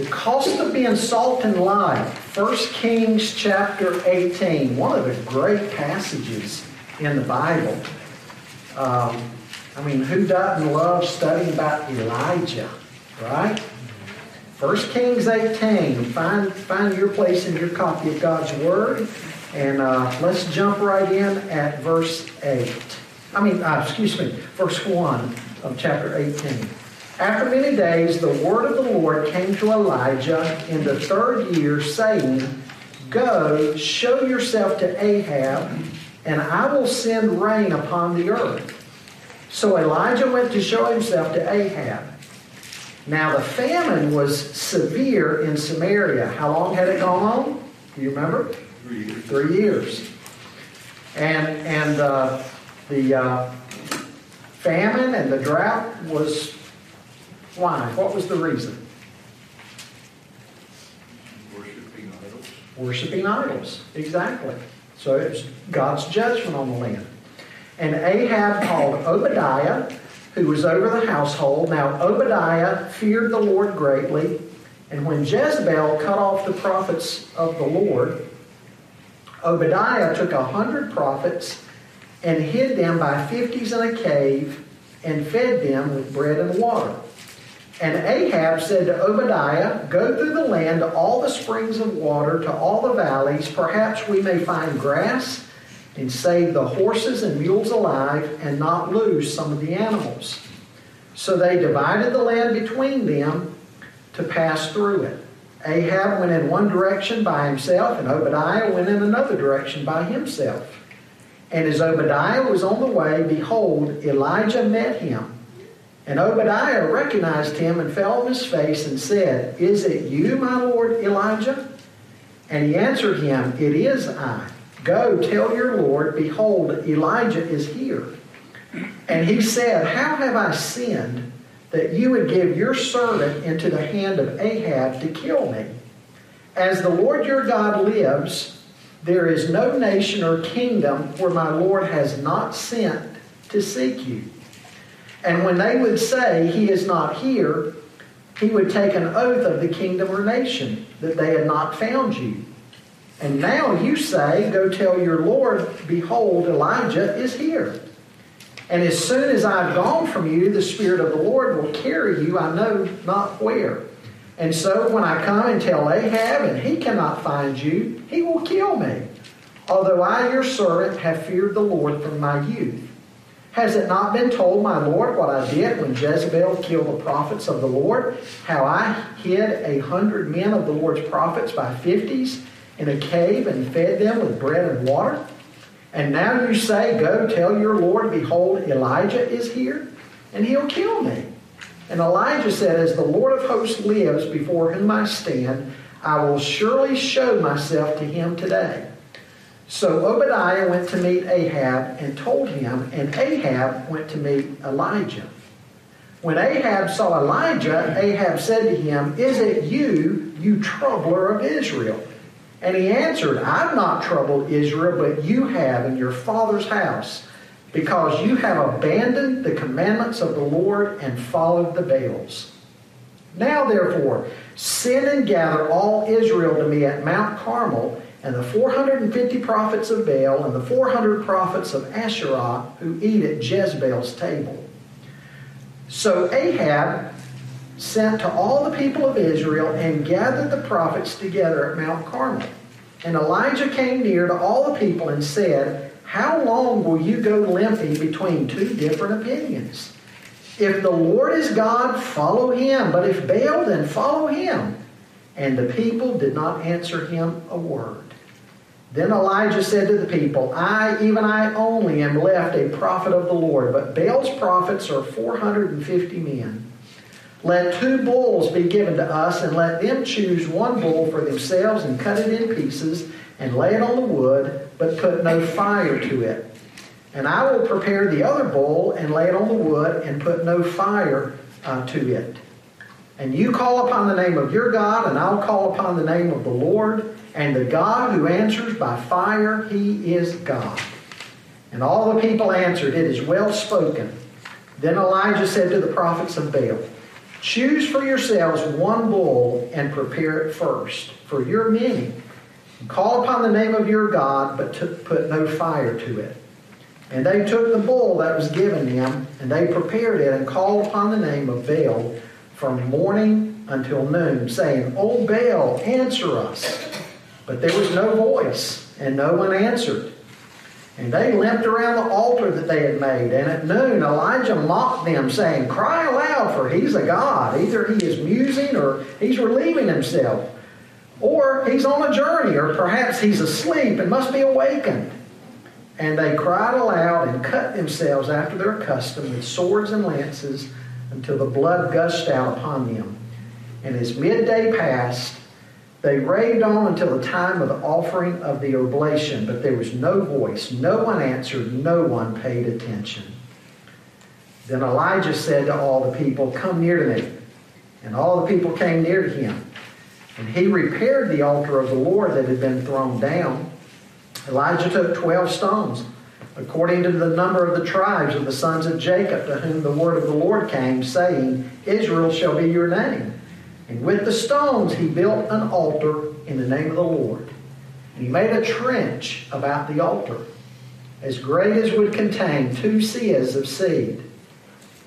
The cost of being salt and light. 1 Kings chapter 18. One of the great passages in the Bible. Um, I mean, who doesn't love studying about Elijah, right? 1 Kings 18. Find, find your place in your copy of God's Word. And uh, let's jump right in at verse 8. I mean, uh, excuse me, verse 1 of chapter 18. After many days, the word of the Lord came to Elijah in the third year, saying, Go, show yourself to Ahab, and I will send rain upon the earth. So Elijah went to show himself to Ahab. Now the famine was severe in Samaria. How long had it gone on? Do you remember? Three years. Three years. And and uh, the uh, famine and the drought was why? What was the reason? Worshipping idols. Worshipping idols. Exactly. So it's God's judgment on the land. And Ahab called Obadiah, who was over the household. Now Obadiah feared the Lord greatly, and when Jezebel cut off the prophets of the Lord, Obadiah took a hundred prophets and hid them by fifties in a cave and fed them with bread and water. And Ahab said to Obadiah, Go through the land to all the springs of water, to all the valleys. Perhaps we may find grass and save the horses and mules alive and not lose some of the animals. So they divided the land between them to pass through it. Ahab went in one direction by himself, and Obadiah went in another direction by himself. And as Obadiah was on the way, behold, Elijah met him. And Obadiah recognized him and fell on his face and said, Is it you, my lord Elijah? And he answered him, It is I. Go tell your Lord, behold, Elijah is here. And he said, How have I sinned that you would give your servant into the hand of Ahab to kill me? As the Lord your God lives, there is no nation or kingdom where my Lord has not sent to seek you. And when they would say, He is not here, he would take an oath of the kingdom or nation that they had not found you. And now you say, Go tell your Lord, behold, Elijah is here. And as soon as I've gone from you, the Spirit of the Lord will carry you, I know not where. And so when I come and tell Ahab, and he cannot find you, he will kill me. Although I, your servant, have feared the Lord from my youth. Has it not been told, my Lord, what I did when Jezebel killed the prophets of the Lord? How I hid a hundred men of the Lord's prophets by fifties in a cave and fed them with bread and water? And now you say, Go tell your Lord, behold, Elijah is here, and he'll kill me. And Elijah said, As the Lord of hosts lives before whom I stand, I will surely show myself to him today. So Obadiah went to meet Ahab and told him, and Ahab went to meet Elijah. When Ahab saw Elijah, Ahab said to him, Is it you, you troubler of Israel? And he answered, I've not troubled Israel, but you have in your father's house, because you have abandoned the commandments of the Lord and followed the Baals. Now, therefore, send and gather all Israel to me at Mount Carmel, and the 450 prophets of Baal and the 400 prophets of Asherah who eat at Jezebel's table. So Ahab sent to all the people of Israel and gathered the prophets together at Mount Carmel. And Elijah came near to all the people and said, How long will you go limping between two different opinions? If the Lord is God, follow him, but if Baal, then follow him. And the people did not answer him a word. Then Elijah said to the people, I, even I only, am left a prophet of the Lord, but Baal's prophets are 450 men. Let two bulls be given to us, and let them choose one bull for themselves and cut it in pieces and lay it on the wood, but put no fire to it. And I will prepare the other bull and lay it on the wood and put no fire uh, to it. And you call upon the name of your God, and I'll call upon the name of the Lord. And the God who answers by fire, he is God. And all the people answered, It is well spoken. Then Elijah said to the prophets of Baal, Choose for yourselves one bull and prepare it first, for your many. Call upon the name of your God, but to put no fire to it. And they took the bull that was given them, and they prepared it, and called upon the name of Baal from morning until noon, saying, O Baal, answer us. But there was no voice, and no one answered. And they limped around the altar that they had made. And at noon, Elijah mocked them, saying, Cry aloud, for he's a god. Either he is musing or he's relieving himself. Or he's on a journey, or perhaps he's asleep and must be awakened. And they cried aloud and cut themselves after their custom with swords and lances until the blood gushed out upon them. And as midday passed, they raved on until the time of the offering of the oblation, but there was no voice, no one answered, no one paid attention. Then Elijah said to all the people, Come near to me. And all the people came near to him. And he repaired the altar of the Lord that had been thrown down. Elijah took twelve stones, according to the number of the tribes of the sons of Jacob, to whom the word of the Lord came, saying, Israel shall be your name. And with the stones he built an altar in the name of the Lord. And he made a trench about the altar, as great as would contain two seahs of seed.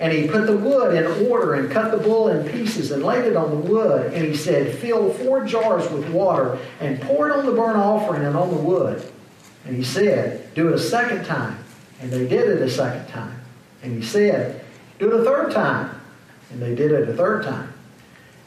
And he put the wood in order and cut the bull in pieces and laid it on the wood. And he said, Fill four jars with water and pour it on the burnt offering and on the wood. And he said, Do it a second time. And they did it a second time. And he said, Do it a third time. And they did it a third time.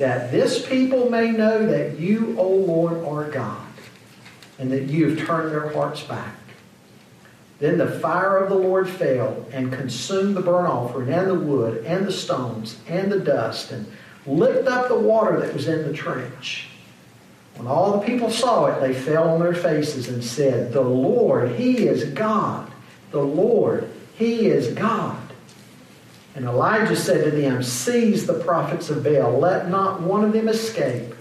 that this people may know that you, O Lord, are God, and that you have turned their hearts back. Then the fire of the Lord fell and consumed the burnt offering and the wood and the stones and the dust and licked up the water that was in the trench. When all the people saw it, they fell on their faces and said, The Lord, He is God. The Lord, He is God. And Elijah said to them, Seize the prophets of Baal, let not one of them escape.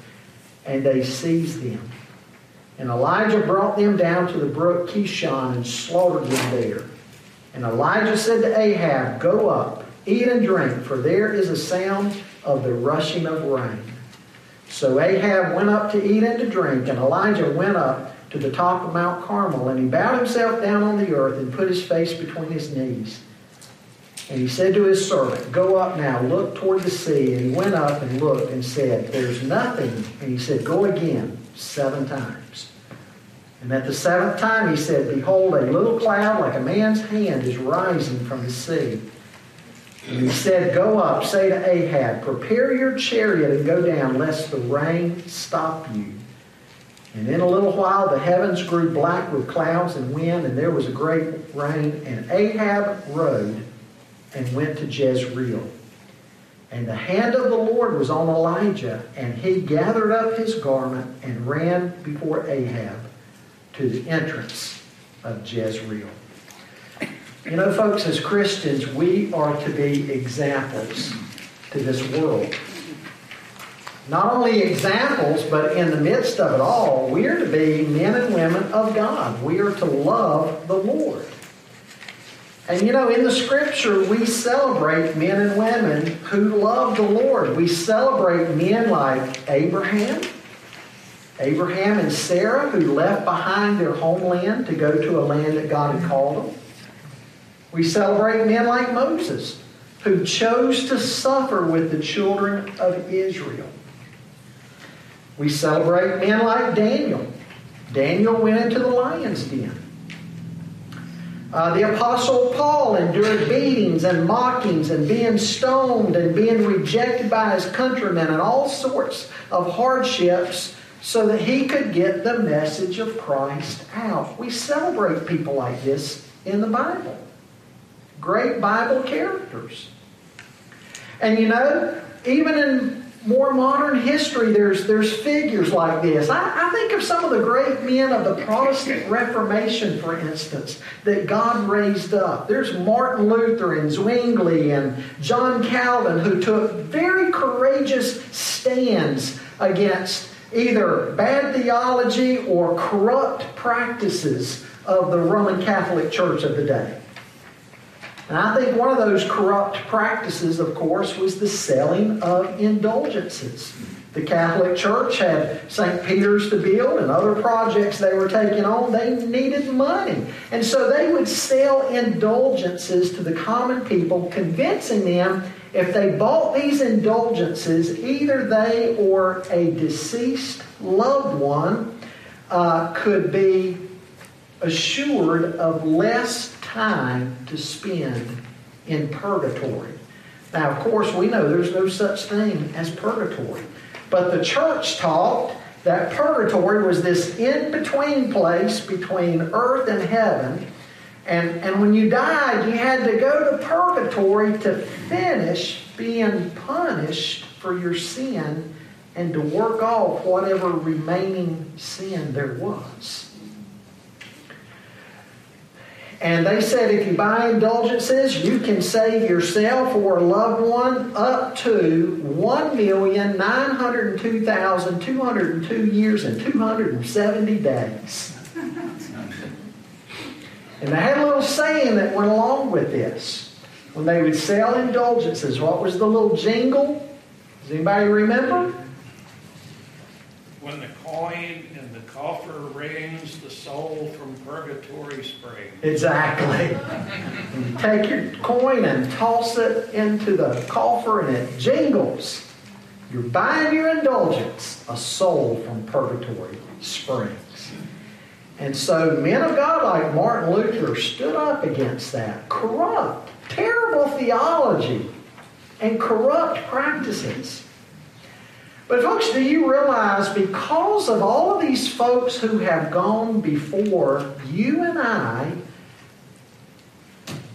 And they seized them. And Elijah brought them down to the brook Kishon and slaughtered them there. And Elijah said to Ahab, Go up, eat and drink, for there is a sound of the rushing of rain. So Ahab went up to eat and to drink, and Elijah went up to the top of Mount Carmel, and he bowed himself down on the earth and put his face between his knees. And he said to his servant, Go up now, look toward the sea. And he went up and looked and said, There's nothing. And he said, Go again seven times. And at the seventh time he said, Behold, a little cloud like a man's hand is rising from the sea. And he said, Go up, say to Ahab, Prepare your chariot and go down, lest the rain stop you. And in a little while the heavens grew black with clouds and wind, and there was a great rain. And Ahab rode and went to Jezreel. And the hand of the Lord was on Elijah, and he gathered up his garment and ran before Ahab to the entrance of Jezreel. You know, folks, as Christians, we are to be examples to this world. Not only examples, but in the midst of it all, we are to be men and women of God. We are to love the Lord. And you know, in the scripture, we celebrate men and women who love the Lord. We celebrate men like Abraham, Abraham and Sarah, who left behind their homeland to go to a land that God had called them. We celebrate men like Moses, who chose to suffer with the children of Israel. We celebrate men like Daniel. Daniel went into the lion's den. Uh, the Apostle Paul endured beatings and mockings and being stoned and being rejected by his countrymen and all sorts of hardships so that he could get the message of Christ out. We celebrate people like this in the Bible. Great Bible characters. And you know, even in more modern history, there's, there's figures like this. I, I think of some of the great men of the Protestant Reformation, for instance, that God raised up. There's Martin Luther and Zwingli and John Calvin who took very courageous stands against either bad theology or corrupt practices of the Roman Catholic Church of the day. And I think one of those corrupt practices, of course, was the selling of indulgences. The Catholic Church had St. Peter's to build and other projects they were taking on. They needed money. And so they would sell indulgences to the common people, convincing them if they bought these indulgences, either they or a deceased loved one uh, could be assured of less time to spend in purgatory. Now, of course, we know there's no such thing as purgatory. But the church taught that purgatory was this in between place between earth and heaven. And, and when you died, you had to go to purgatory to finish being punished for your sin and to work off whatever remaining sin there was. And they said if you buy indulgences, you can save yourself or a loved one up to 1,902,202 years and 270 days. And they had a little saying that went along with this. When they would sell indulgences, what was the little jingle? Does anybody remember? When the coin and the coffer rings, the soul from purgatory springs. Exactly. you take your coin and toss it into the coffer and it jingles. You're buying your indulgence, a soul from purgatory springs. And so men of God like Martin Luther stood up against that. Corrupt, terrible theology, and corrupt practices. But, folks, do you realize because of all of these folks who have gone before, you and I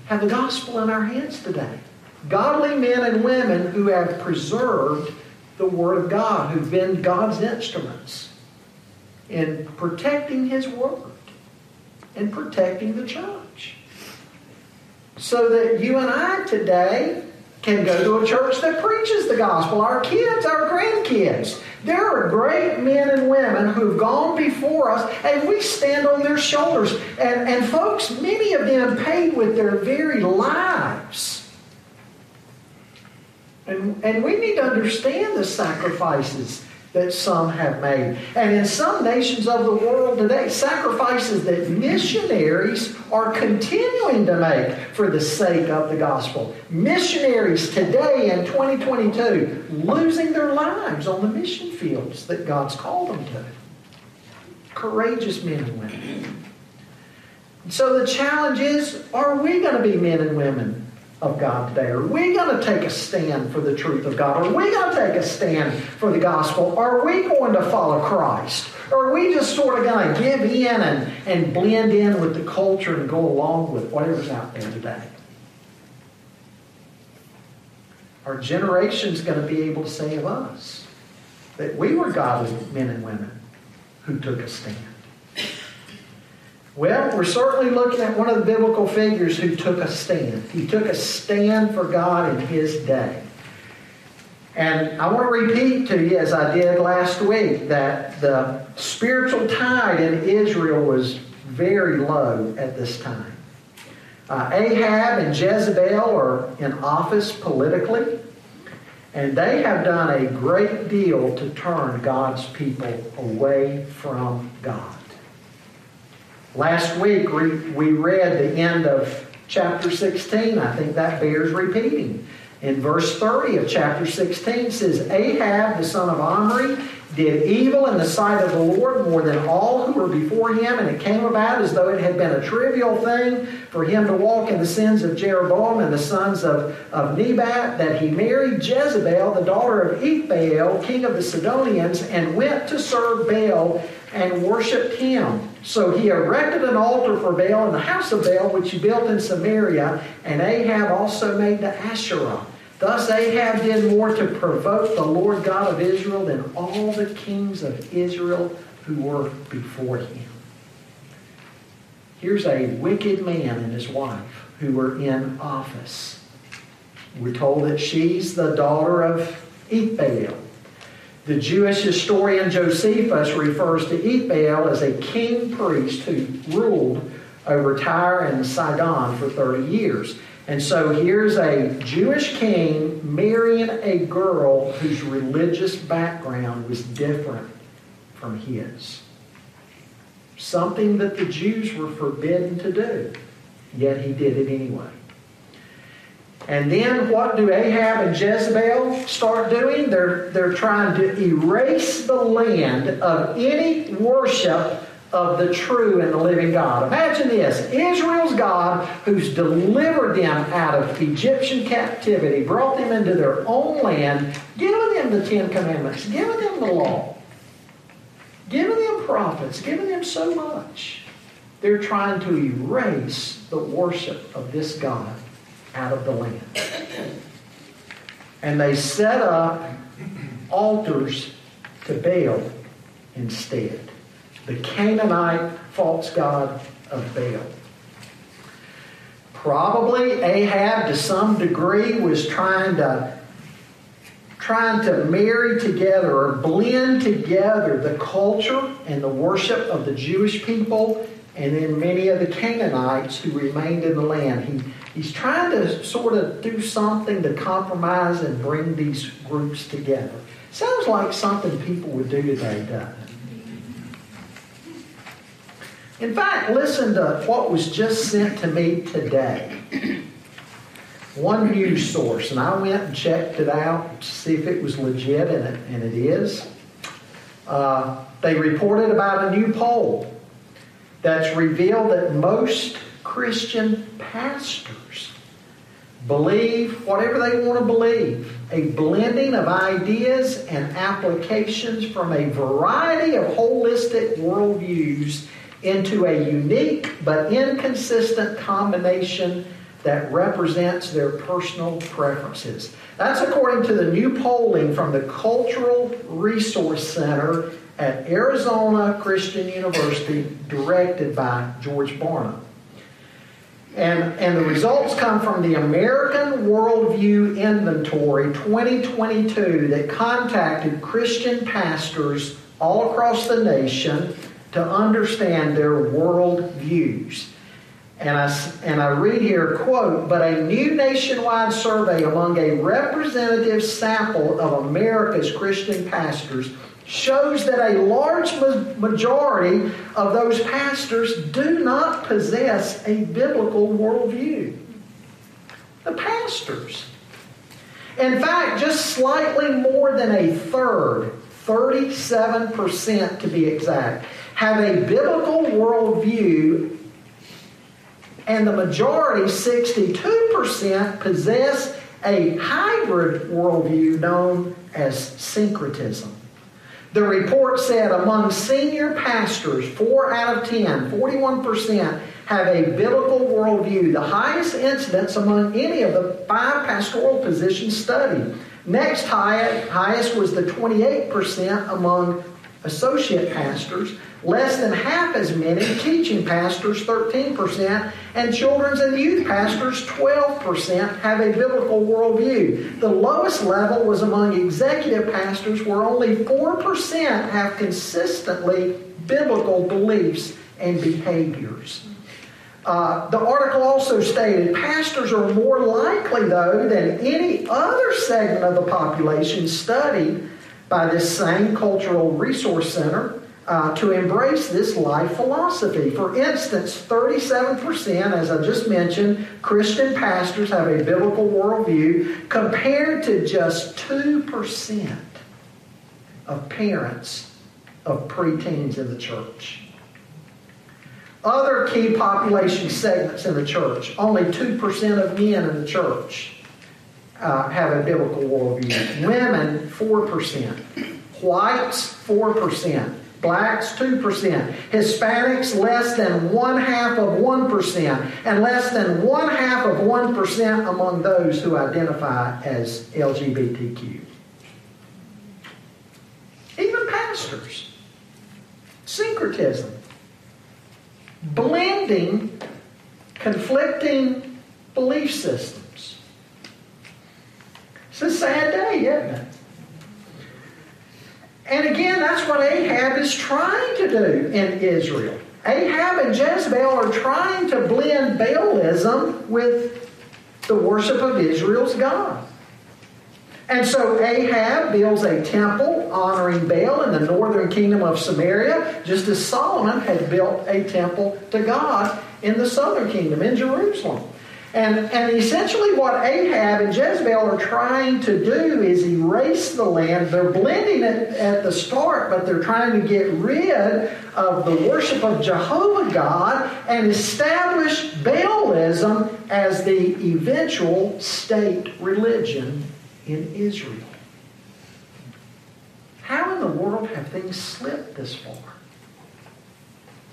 have the gospel in our hands today? Godly men and women who have preserved the Word of God, who've been God's instruments in protecting His Word and protecting the church. So that you and I today can go to a church that preaches the gospel. Our kids, our grandkids. There are great men and women who've gone before us, and we stand on their shoulders. And, and folks, many of them paid with their very lives. And, and we need to understand the sacrifices that some have made. And in some nations of the world today, sacrifices that missionaries are continuing to make for the sake of the gospel. Missionaries today in 2022 losing their lives on the mission fields that God's called them to. Courageous men and women. So the challenge is are we going to be men and women of God today? Are we going to take a stand for the truth of God? Are we going to take a stand for the gospel? Are we going to follow Christ? Or are we just sort of going to give in and, and blend in with the culture and go along with whatever's out there today? Our generation's going to be able to say of us that we were godly men and women who took a stand. Well, we're certainly looking at one of the biblical figures who took a stand. He took a stand for God in his day. And I want to repeat to you, as I did last week, that the spiritual tide in Israel was very low at this time. Uh, Ahab and Jezebel are in office politically, and they have done a great deal to turn God's people away from God. Last week we read the end of chapter 16. I think that bears repeating. In verse 30 of chapter 16 says, Ahab, the son of Omri, did evil in the sight of the Lord more than all who were before him, and it came about as though it had been a trivial thing for him to walk in the sins of Jeroboam and the sons of, of Nebat, that he married Jezebel, the daughter of Ethbaal, king of the Sidonians, and went to serve Baal and worshipped him. So he erected an altar for Baal in the house of Baal, which he built in Samaria, and Ahab also made the Asherah. Thus Ahab did more to provoke the Lord God of Israel than all the kings of Israel who were before him. Here's a wicked man and his wife who were in office. We're told that she's the daughter of Ethbaal. The Jewish historian Josephus refers to Ethbaal as a king priest who ruled over Tyre and Sidon for 30 years. And so here's a Jewish king marrying a girl whose religious background was different from his. Something that the Jews were forbidden to do, yet he did it anyway. And then what do Ahab and Jezebel start doing? They're, they're trying to erase the land of any worship of the true and the living God. Imagine this Israel's God, who's delivered them out of Egyptian captivity, brought them into their own land, given them the Ten Commandments, given them the law, given them prophets, given them so much. They're trying to erase the worship of this God out of the land. And they set up altars to Baal instead the Canaanite false god of Baal. Probably Ahab, to some degree, was trying to trying to marry together or blend together the culture and the worship of the Jewish people and then many of the Canaanites who remained in the land. He, he's trying to sort of do something to compromise and bring these groups together. Sounds like something people would do today, doesn't it? In fact, listen to what was just sent to me today. One news source, and I went and checked it out to see if it was legit, and it, and it is. Uh, they reported about a new poll that's revealed that most Christian pastors believe whatever they want to believe, a blending of ideas and applications from a variety of holistic worldviews into a unique but inconsistent combination that represents their personal preferences. That's according to the new polling from the Cultural Resource Center at Arizona Christian University, directed by George Barna. And, and the results come from the American Worldview Inventory 2022 that contacted Christian pastors all across the nation to understand their world views. And I, and I read here, quote, but a new nationwide survey among a representative sample of America's Christian pastors shows that a large majority of those pastors do not possess a biblical worldview. The pastors. In fact, just slightly more than a third, 37% to be exact, have a biblical worldview, and the majority, 62%, possess a hybrid worldview known as syncretism. The report said among senior pastors, 4 out of 10, 41%, have a biblical worldview, the highest incidence among any of the five pastoral positions studied. Next highest was the 28% among associate pastors, less than half as many teaching pastors, 13%, and children's and youth pastors, 12%, have a biblical worldview. The lowest level was among executive pastors, where only 4% have consistently biblical beliefs and behaviors. Uh, the article also stated pastors are more likely, though, than any other segment of the population studied by this same Cultural Resource Center uh, to embrace this life philosophy. For instance, 37%, as I just mentioned, Christian pastors have a biblical worldview compared to just 2% of parents of preteens in the church. Other key population segments in the church, only 2% of men in the church uh, have a biblical worldview. Women, 4%. Whites, 4%. Blacks, 2%. Hispanics, less than one half of 1%. And less than one half of 1% among those who identify as LGBTQ. Even pastors. Syncretism. Blending conflicting belief systems. It's a sad day, isn't it? And again, that's what Ahab is trying to do in Israel. Ahab and Jezebel are trying to blend Baalism with the worship of Israel's God. And so Ahab builds a temple honoring Baal in the northern kingdom of Samaria, just as Solomon had built a temple to God in the southern kingdom in Jerusalem. And, and essentially, what Ahab and Jezebel are trying to do is erase the land. They're blending it at the start, but they're trying to get rid of the worship of Jehovah God and establish Baalism as the eventual state religion in Israel. How in the world have things slipped this far?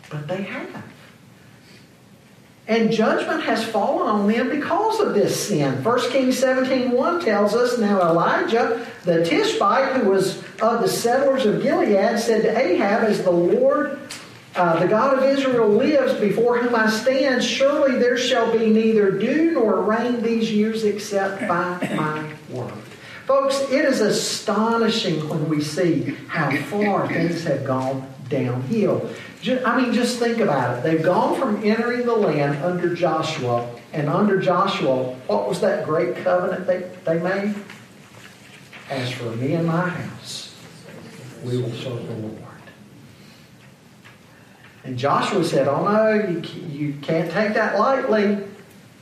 But they have. And judgment has fallen on them because of this sin. 1 Kings 17 1 tells us now Elijah, the Tishbite, who was of the settlers of Gilead, said to Ahab, As the Lord, uh, the God of Israel, lives before whom I stand, surely there shall be neither dew nor rain these years except by my word. Folks, it is astonishing when we see how far things have gone downhill. I mean, just think about it. They've gone from entering the land under Joshua, and under Joshua, what was that great covenant they, they made? As for me and my house, we will serve the Lord. And Joshua said, Oh no, you, you can't take that lightly.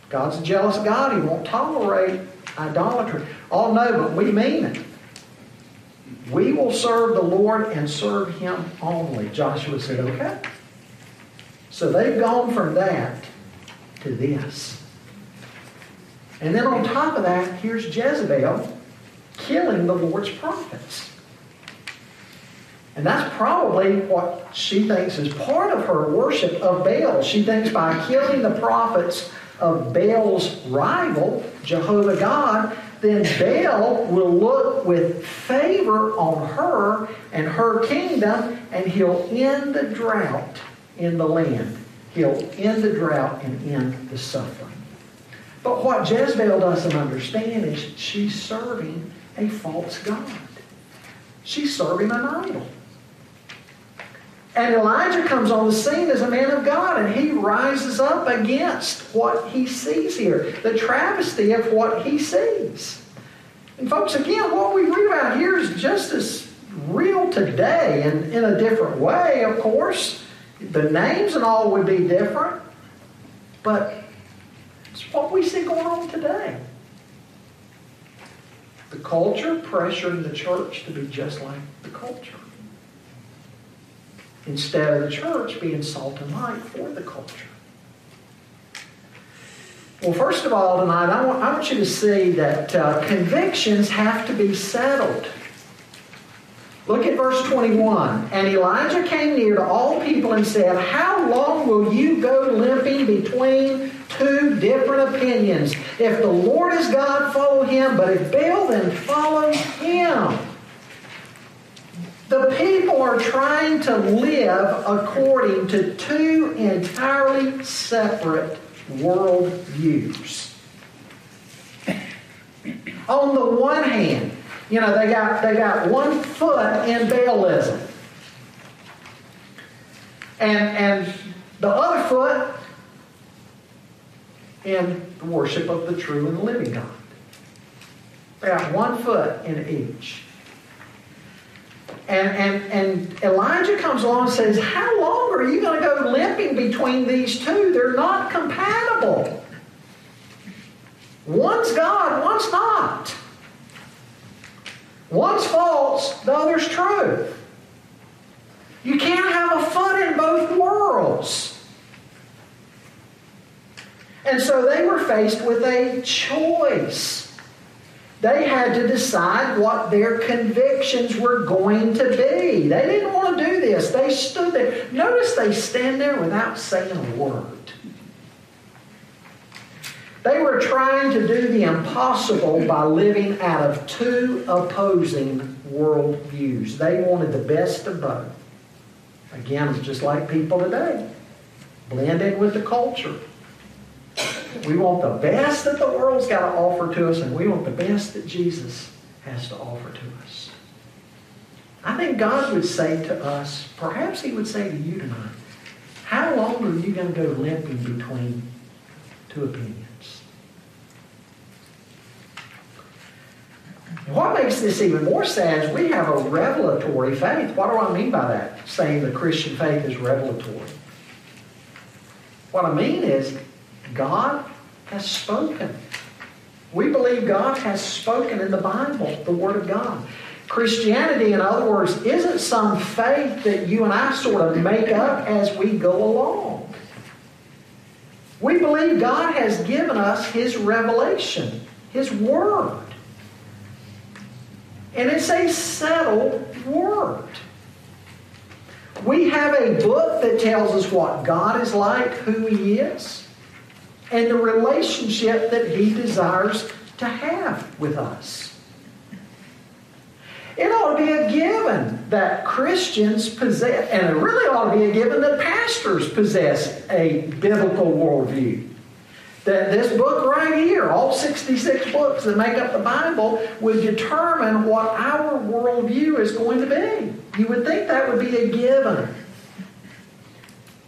God's a jealous God. He won't tolerate idolatry. Oh no, but we mean it. We will serve the Lord and serve Him only. Joshua said, okay. So they've gone from that to this. And then on top of that, here's Jezebel killing the Lord's prophets. And that's probably what she thinks is part of her worship of Baal. She thinks by killing the prophets of Baal's rival, Jehovah God, then Baal will look with favor on her and her kingdom, and he'll end the drought in the land. He'll end the drought and end the suffering. But what Jezebel doesn't understand is she's serving a false God. She's serving an idol. And Elijah comes on the scene as a man of God, and he rises up against what he sees here, the travesty of what he sees. And, folks, again, what we read about here is just as real today and in a different way, of course. The names and all would be different, but it's what we see going on today. The culture pressuring the church to be just like the culture instead of the church being salt and light for the culture. Well, first of all, tonight, I want, I want you to see that uh, convictions have to be settled. Look at verse 21. And Elijah came near to all people and said, How long will you go limping between two different opinions? If the Lord is God, follow him, but if Baal, then follow him. The people are trying to live according to two entirely separate world views. On the one hand, you know, they got they got one foot in Baalism. And and the other foot in the worship of the true and the living God. They got one foot in each. And, and, and Elijah comes along and says, How long are you going to go limping between these two? They're not compatible. One's God, one's not. One's false, the other's true. You can't have a foot in both worlds. And so they were faced with a choice. They had to decide what their convictions were going to be. They didn't want to do this. They stood there. Notice they stand there without saying a word. They were trying to do the impossible by living out of two opposing worldviews. They wanted the best of both. Again, it's just like people today. Blend in with the culture. We want the best that the world's got to offer to us, and we want the best that Jesus has to offer to us. I think God would say to us, perhaps He would say to you tonight, how long are you going to go limping between two opinions? What makes this even more sad is we have a revelatory faith. What do I mean by that? Saying the Christian faith is revelatory. What I mean is God has spoken. We believe God has spoken in the Bible, the Word of God. Christianity, in other words, isn't some faith that you and I sort of make up as we go along. We believe God has given us His revelation, His Word. And it's a settled Word. We have a book that tells us what God is like, who He is and the relationship that He desires to have with us. It ought to be a given that Christians possess, and it really ought to be a given that pastors possess a biblical worldview. That this book right here, all 66 books that make up the Bible, would determine what our worldview is going to be. You would think that would be a given.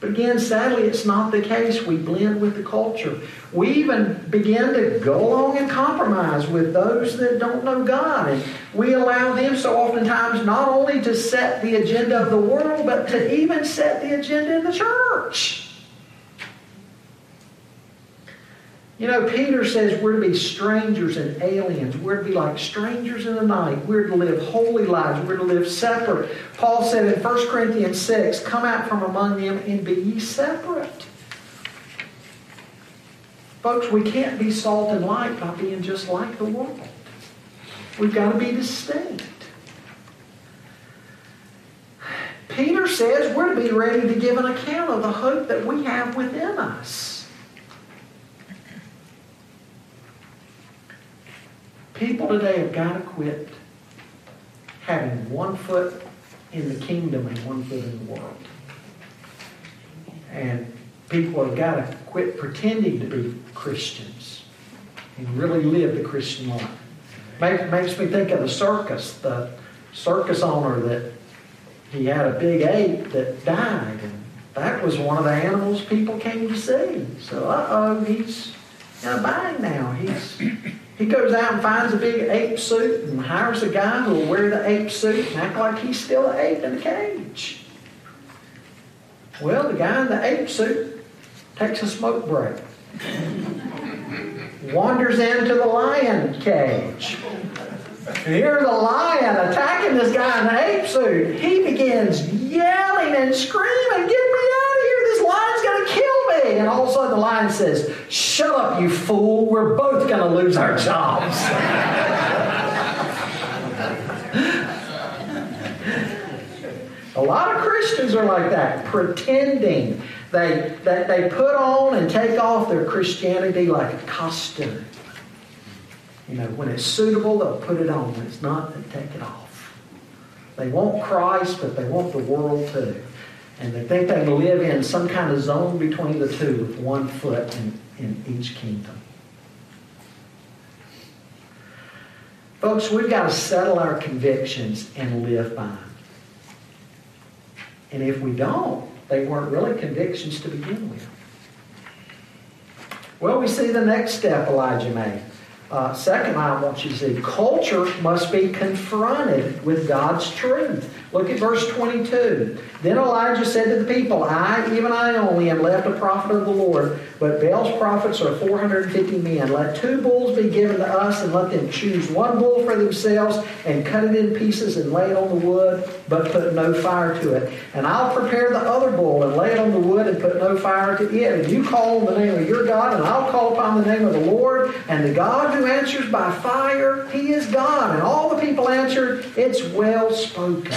But again, sadly, it's not the case. We blend with the culture. We even begin to go along and compromise with those that don't know God. And we allow them so oftentimes not only to set the agenda of the world, but to even set the agenda in the church. You know, Peter says we're to be strangers and aliens. We're to be like strangers in the night. We're to live holy lives. We're to live separate. Paul said in 1 Corinthians 6, Come out from among them and be ye separate. Folks, we can't be salt and light by being just like the world. We've got to be distinct. Peter says we're to be ready to give an account of the hope that we have within us. People today have got to quit having one foot in the kingdom and one foot in the world. And people have got to quit pretending to be Christians and really live the Christian life. makes me think of the circus, the circus owner that he had a big ape that died. And that was one of the animals people came to see. So, uh-oh, he's in a bind now. He's he goes out and finds a big ape suit and hires a guy who will wear the ape suit and act like he's still an ape in a cage. Well, the guy in the ape suit takes a smoke break, wanders into the lion cage. And here's a lion attacking this guy in the ape suit. He begins yelling and screaming, Get me out of here! This lion's going me! And all of a sudden the lion says, Shut up, you fool. We're both going to lose our jobs. a lot of Christians are like that, pretending. They, they, they put on and take off their Christianity like a costume. You know, when it's suitable, they'll put it on. When it's not, they take it off. They want Christ, but they want the world too. And they think they live in some kind of zone between the two with one foot in, in each kingdom. Folks, we've got to settle our convictions and live by them. And if we don't, they weren't really convictions to begin with. Well, we see the next step Elijah made. Uh, second, I want you to see culture must be confronted with God's truth. Look at verse 22. Then Elijah said to the people, I, even I only, am left a prophet of the Lord, but Baal's prophets are 450 men. Let two bulls be given to us, and let them choose one bull for themselves, and cut it in pieces and lay it on the wood, but put no fire to it. And I'll prepare the other bull, and lay it on the wood, and put no fire to it. And you call on the name of your God, and I'll call upon the name of the Lord. And the God who answers by fire, he is God. And all the people answered, It's well spoken.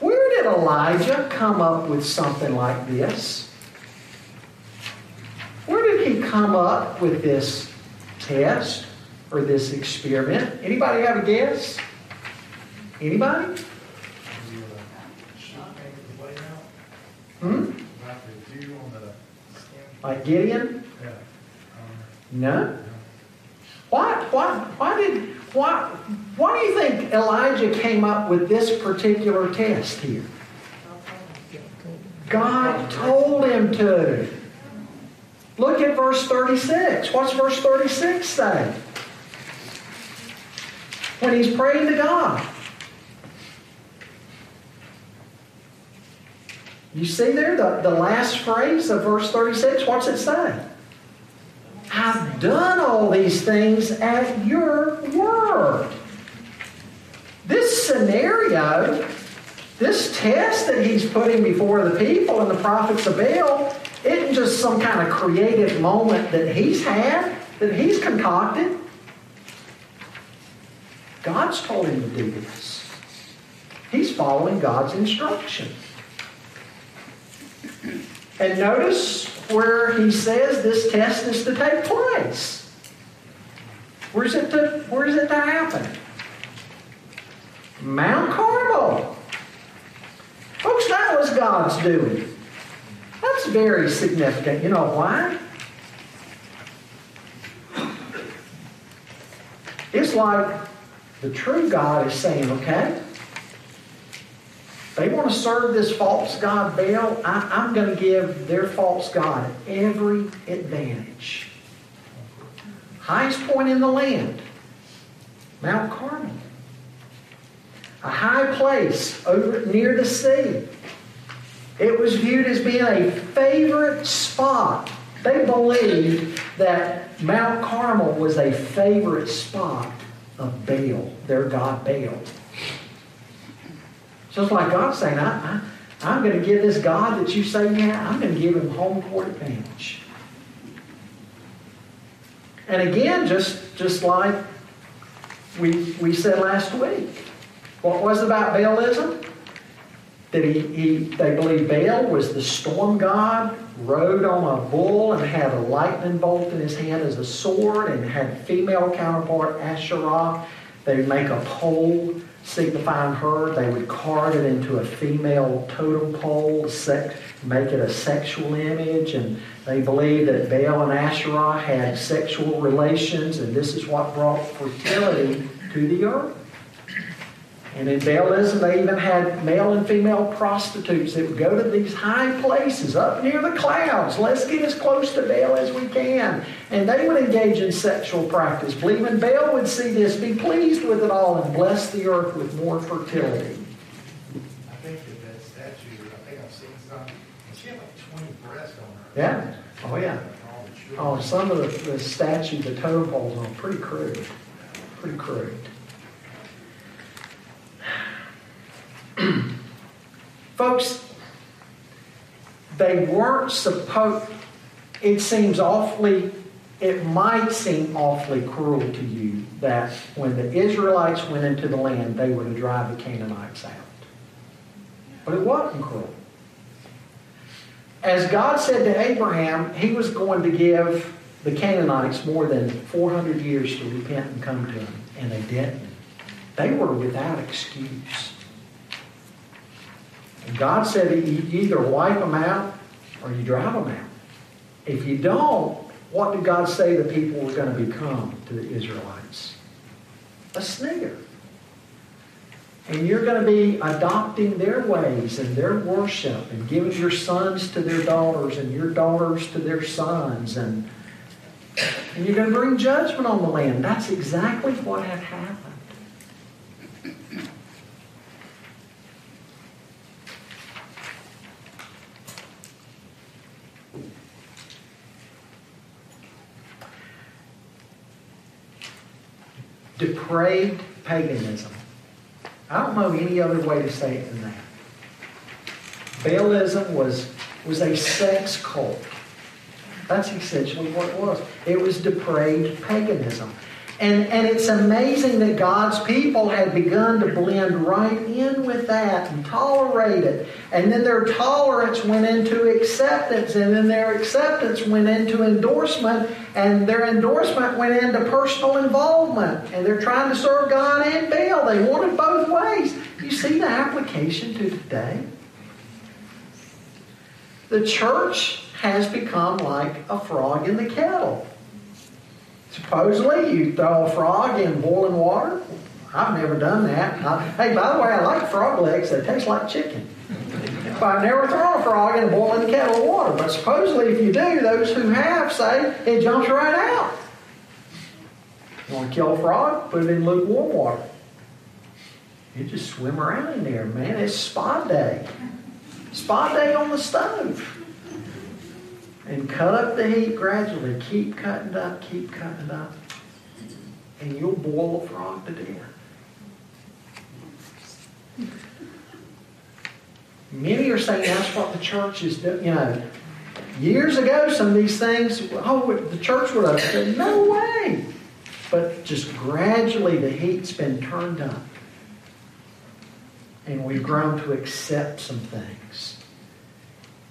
Where did Elijah come up with something like this? Where did he come up with this test or this experiment? Anybody have a guess? Anybody? Hmm? Like Gideon? No. Why, why, why did, why, why do you think Elijah came up with this particular test here? God told him to. Look at verse 36. What's verse 36 say? When he's praying to God. You see there the, the last phrase of verse 36? What's it say? I've done all these things at your word. This scenario, this test that he's putting before the people and the prophets of Baal, isn't just some kind of creative moment that he's had, that he's concocted. God's told him to do this. He's following God's instruction. And notice where he says this test is to take place. Where's it to, where's it to happen? Mount Carmel. Folks, that was God's doing. That's very significant. You know why? It's like the true God is saying, okay, they want to serve this false God Baal, I, am going to give their false God every advantage. Highest point in the land, Mount Carmel. A high place over near the sea. It was viewed as being a favorite spot. They believed that Mount Carmel was a favorite spot of Baal, their god Baal. So it's like God saying, I, I, I'm going to give this God that you say you I'm going to give him home court advantage. And again, just, just like we, we said last week, what was about Baalism? That he, he, they believed Baal was the storm god, rode on a bull and had a lightning bolt in his hand as a sword, and had female counterpart Asherah. They'd make a pole signifying her. They would carve it into a female totem pole, make it a sexual image, and they believed that Baal and Asherah had sexual relations, and this is what brought fertility to the earth. And in Baalism, they even had male and female prostitutes that would go to these high places up near the clouds. Let's get as close to Baal as we can. And they would engage in sexual practice, believing Baal would see this, be pleased with it all, and bless the earth with more fertility. I think that that statue, I think I've seen some, she had like 20 breasts on her. Yeah. Oh, yeah. Oh, some of the, the statues, the toe poles are oh, pretty crude. Pretty crude. Folks, they weren't supposed, it seems awfully, it might seem awfully cruel to you that when the Israelites went into the land, they were to drive the Canaanites out. But it wasn't cruel. As God said to Abraham, he was going to give the Canaanites more than 400 years to repent and come to him, and they didn't. They were without excuse. And God said you either wipe them out or you drive them out. If you don't, what did God say the people were going to become to the Israelites? A snare. And you're going to be adopting their ways and their worship and giving your sons to their daughters and your daughters to their sons. And, and you're going to bring judgment on the land. That's exactly what had happened. Depraved paganism. I don't know any other way to say it than that. Baalism was, was a sex cult. That's essentially what it was. It was depraved paganism. And, and it's amazing that God's people had begun to blend right in with that and tolerate it. And then their tolerance went into acceptance, and then their acceptance went into endorsement, and their endorsement went into personal involvement. And they're trying to serve God and Baal. They want it both ways. You see the application to today? The church has become like a frog in the kettle. Supposedly, you throw a frog in boiling water. I've never done that. I, hey, by the way, I like frog legs. They taste like chicken. But I've never thrown a frog in a boiling kettle of water. But supposedly, if you do, those who have say it jumps right out. You want to kill a frog? Put it in lukewarm water. You just swim around in there, man. It's spa day. Spa day on the stove and cut up the heat gradually. Keep cutting it up, keep cutting it up. And you'll boil a frog to death. Many are saying that's what the church is doing. You know, years ago, some of these things, oh, the church would have said, no way. But just gradually, the heat's been turned up. And we've grown to accept some things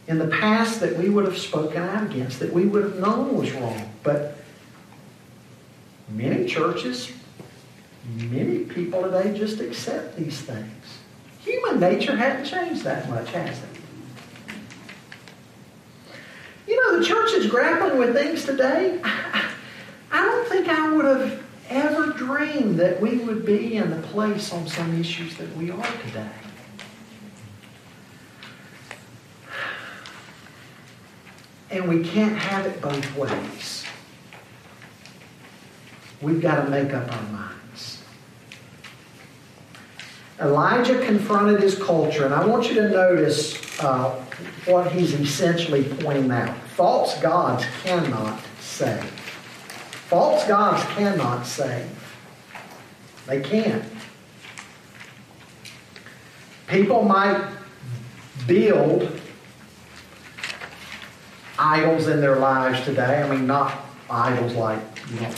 in the past that we would have spoken out against, that we would have known was wrong. But many churches, many people today just accept these things. Human nature hasn't changed that much, has it? You know, the church is grappling with things today. I don't think I would have ever dreamed that we would be in the place on some issues that we are today. And we can't have it both ways. We've got to make up our minds. Elijah confronted his culture, and I want you to notice uh, what he's essentially pointing out. False gods cannot save. False gods cannot save. They can't. People might build idols in their lives today. I mean, not idols like, you know,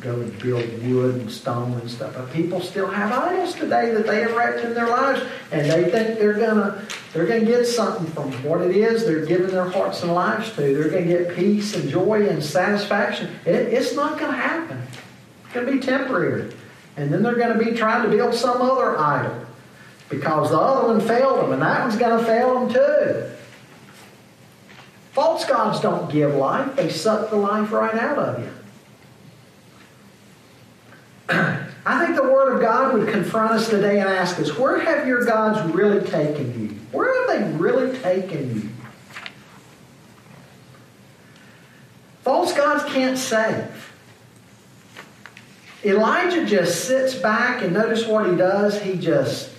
go and build wood and stone and stuff, but people still have idols today that they erect in their lives, and they think they're gonna they're gonna get something from what it is they're giving their hearts and lives to. They're gonna get peace and joy and satisfaction. It, it's not gonna happen. It's gonna be temporary, and then they're gonna be trying to build some other idol because the other one failed them, and that one's gonna fail them too. False gods don't give life, they suck the life right out of you. I think the Word of God would confront us today and ask us, where have your gods really taken you? Where have they really taken you? False gods can't save. Elijah just sits back and notice what he does. He just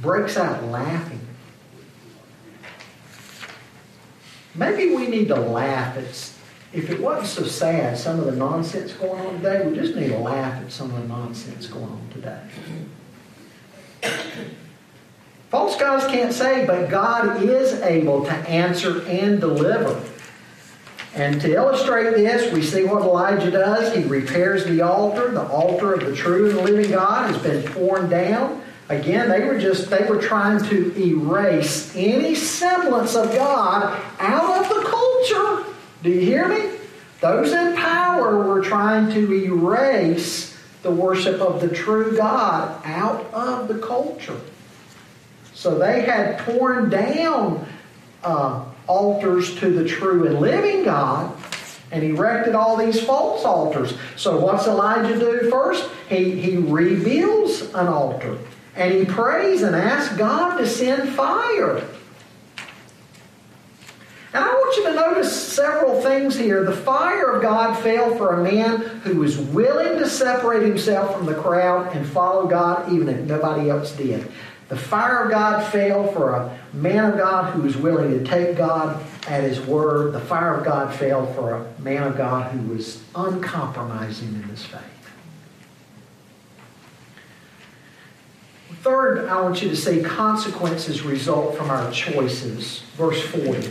breaks out laughing. Maybe we need to laugh at, if it wasn't so sad, some of the nonsense going on today, we just need to laugh at some of the nonsense going on today. False gods can't save, but God is able to answer and deliver. And to illustrate this, we see what Elijah does. He repairs the altar. The altar of the true and living God has been torn down. Again, they were just, they were trying to erase any semblance of God out of the culture. Do you hear me? Those in power were trying to erase the worship of the true God out of the culture. So they had torn down uh, altars to the true and living God and erected all these false altars. So what's Elijah do first? He, he rebuilds an altar. And he prays and asks God to send fire. And I want you to notice several things here. The fire of God fell for a man who was willing to separate himself from the crowd and follow God even if nobody else did. The fire of God fell for a man of God who was willing to take God at his word. The fire of God fell for a man of God who was uncompromising in his faith. Third, I want you to see consequences result from our choices. Verse 40.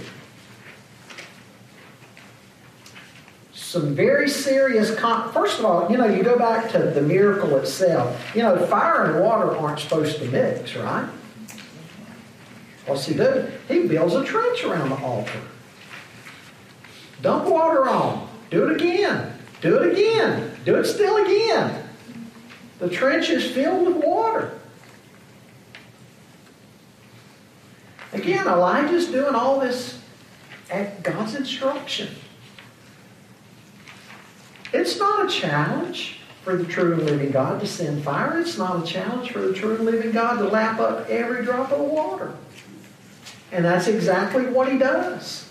Some very serious, con- first of all, you know, you go back to the miracle itself. You know, fire and water aren't supposed to mix, right? What's he do? He builds a trench around the altar. Dump water on. Do it again. Do it again. Do it still again. The trench is filled with water. Again, Elijah's doing all this at God's instruction. It's not a challenge for the true and living God to send fire. It's not a challenge for the true and living God to lap up every drop of water. And that's exactly what he does.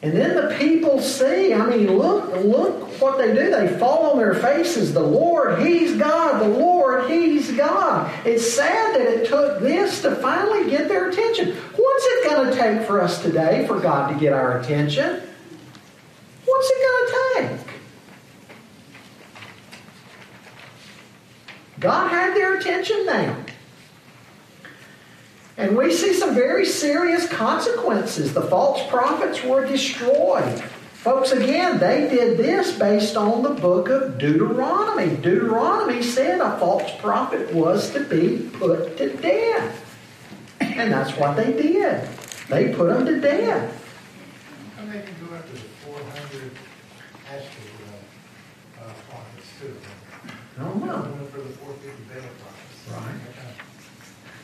And then the people see, I mean, look, look what they do. They fall on their faces. The Lord, He's God. The Lord, He's God. It's sad that it took this to finally get their attention. What's it going to take for us today for God to get our attention? What's it going to take? God had their attention now. And we see some very serious consequences. The false prophets were destroyed. Folks, again, they did this based on the book of Deuteronomy. Deuteronomy said a false prophet was to be put to death. And that's what they did. They put them to death. How can go after the four hundred actual, uh, uh, prophets too? I don't know. For the four fifty Baal prophets. Right. That kind of puzzles me.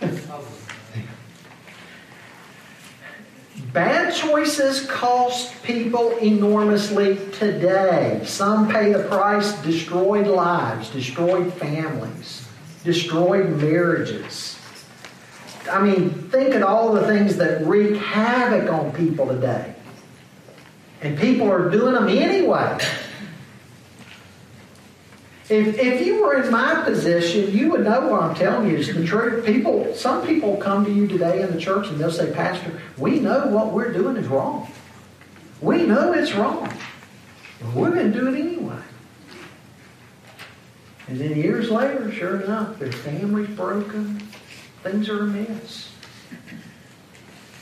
Bad choices cost people enormously today. Some pay the price, destroyed lives, destroyed families, destroyed marriages. I mean, think of all the things that wreak havoc on people today. And people are doing them anyway. If, if you were in my position, you would know what I'm telling you is the truth. People, some people come to you today in the church and they'll say, Pastor, we know what we're doing is wrong. We know it's wrong. But we're going to do it anyway. And then years later, sure enough, their family's broken. Things are amiss.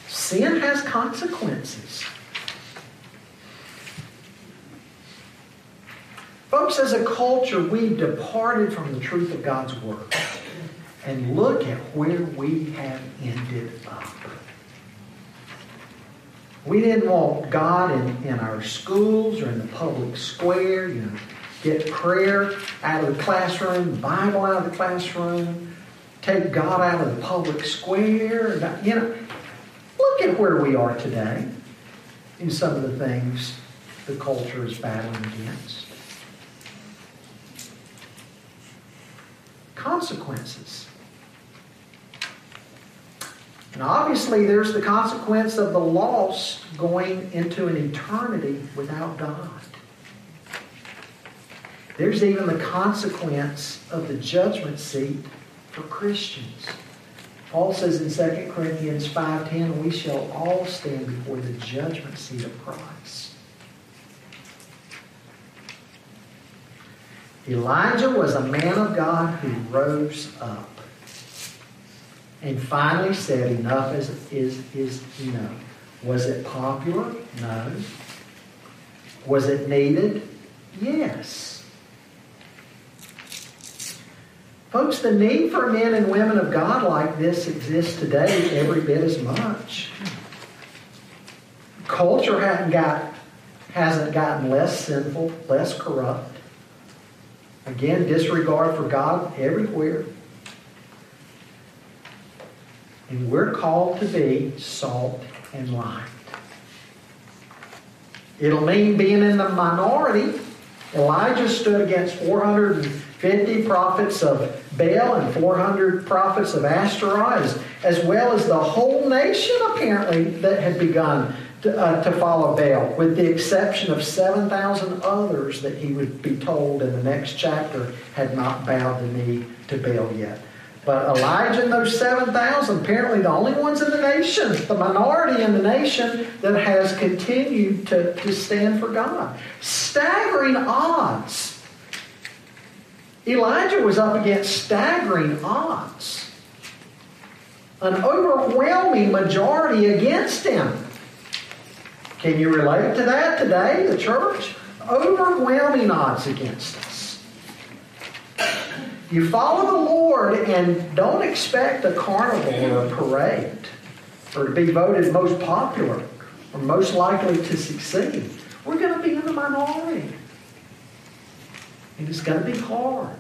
Sin has consequences. Folks, as a culture, we've departed from the truth of God's Word. And look at where we have ended up. We didn't want God in, in our schools or in the public square, you know, get prayer out of the classroom, Bible out of the classroom, take God out of the public square. You know, look at where we are today in some of the things the culture is battling against. Consequences. And obviously, there's the consequence of the lost going into an eternity without God. There's even the consequence of the judgment seat for Christians. Paul says in 2 Corinthians 5.10, we shall all stand before the judgment seat of Christ. Elijah was a man of God who rose up and finally said, Enough is, is, is enough. Was it popular? No. Was it needed? Yes. Folks, the need for men and women of God like this exists today every bit as much. Culture hasn't, got, hasn't gotten less sinful, less corrupt. Again, disregard for God everywhere. And we're called to be salt and light. It'll mean being in the minority. Elijah stood against 450 prophets of Baal and 400 prophets of Ashtaroth, as, well as the whole nation, apparently, that had begun to, uh, to follow Baal, with the exception of 7,000 others that he would be told in the next chapter had not bowed the knee to Baal yet. But Elijah and those 7,000, apparently the only ones in the nation, the minority in the nation that has continued to, to stand for God. Staggering odds. Elijah was up against staggering odds. An overwhelming majority against him. Can you relate to that today, the church? Overwhelming odds against us. You follow the Lord and don't expect a carnival or a parade or to be voted most popular or most likely to succeed. We're going to be in the minority. And it's going to be hard.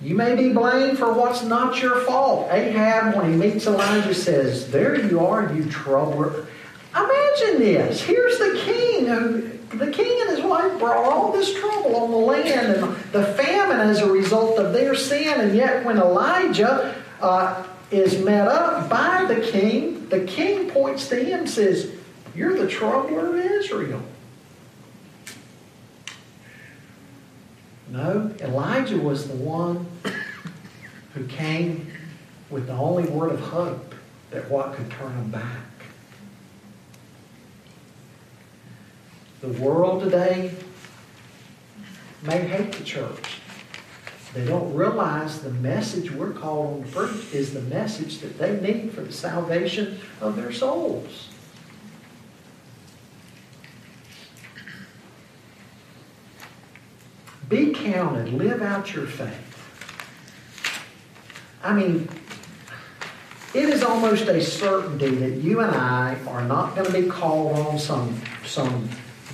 You may be blamed for what's not your fault. Ahab, when he meets Elijah, says, There you are, you troubler. Imagine this. Here's the king who the king and his wife brought all this trouble on the land and the famine as a result of their sin. And yet, when Elijah uh, is met up by the king, the king points to him and says, You're the troubler of Israel. No, Elijah was the one who came with the only word of hope that what could turn him back. The world today may hate the church. They don't realize the message we're called on to preach is the message that they need for the salvation of their souls. Be counted. Live out your faith. I mean, it is almost a certainty that you and I are not going to be called on some, some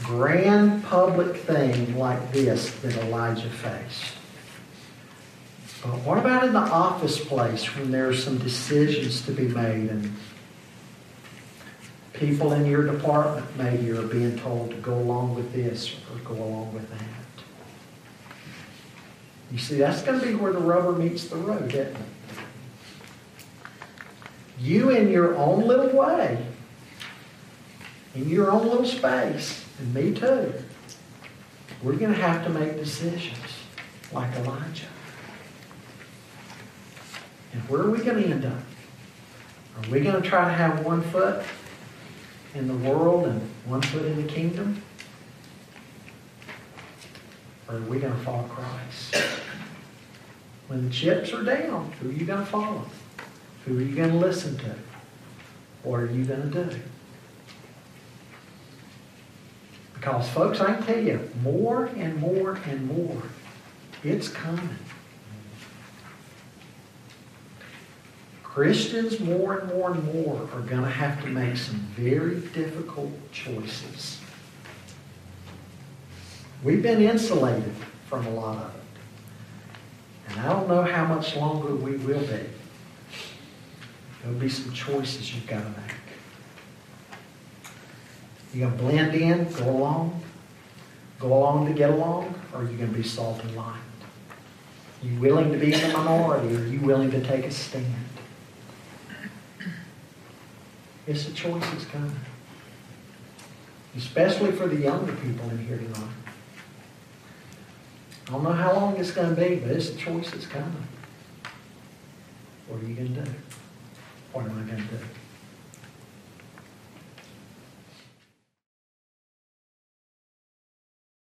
grand public thing like this that Elijah faced. But what about in the office place when there's some decisions to be made and people in your department maybe are being told to go along with this or go along with that? You see, that's going to be where the rubber meets the road, isn't it? You in your own little way, in your own little space, and me too, we're going to have to make decisions like Elijah. And where are we going to end up? Are we going to try to have one foot in the world and one foot in the kingdom? Or are we going to follow Christ? When the chips are down, who are you going to follow? Who are you going to listen to? What are you going to do? Because, folks, I can tell you, more and more and more, it's coming. Christians, more and more and more, are going to have to make some very difficult choices. We've been insulated from a lot of it. And I don't know how much longer we will be. There'll be some choices you've got to make. You going to blend in, go along, go along to get along, or are you going to be salt and light? Are you willing to be in the minority, or are you willing to take a stand? It's a choice that's coming. Especially for the younger people in here tonight. I don't know how long it's going to be, but it's a choice that's coming. What are you going to do? What am I going to do?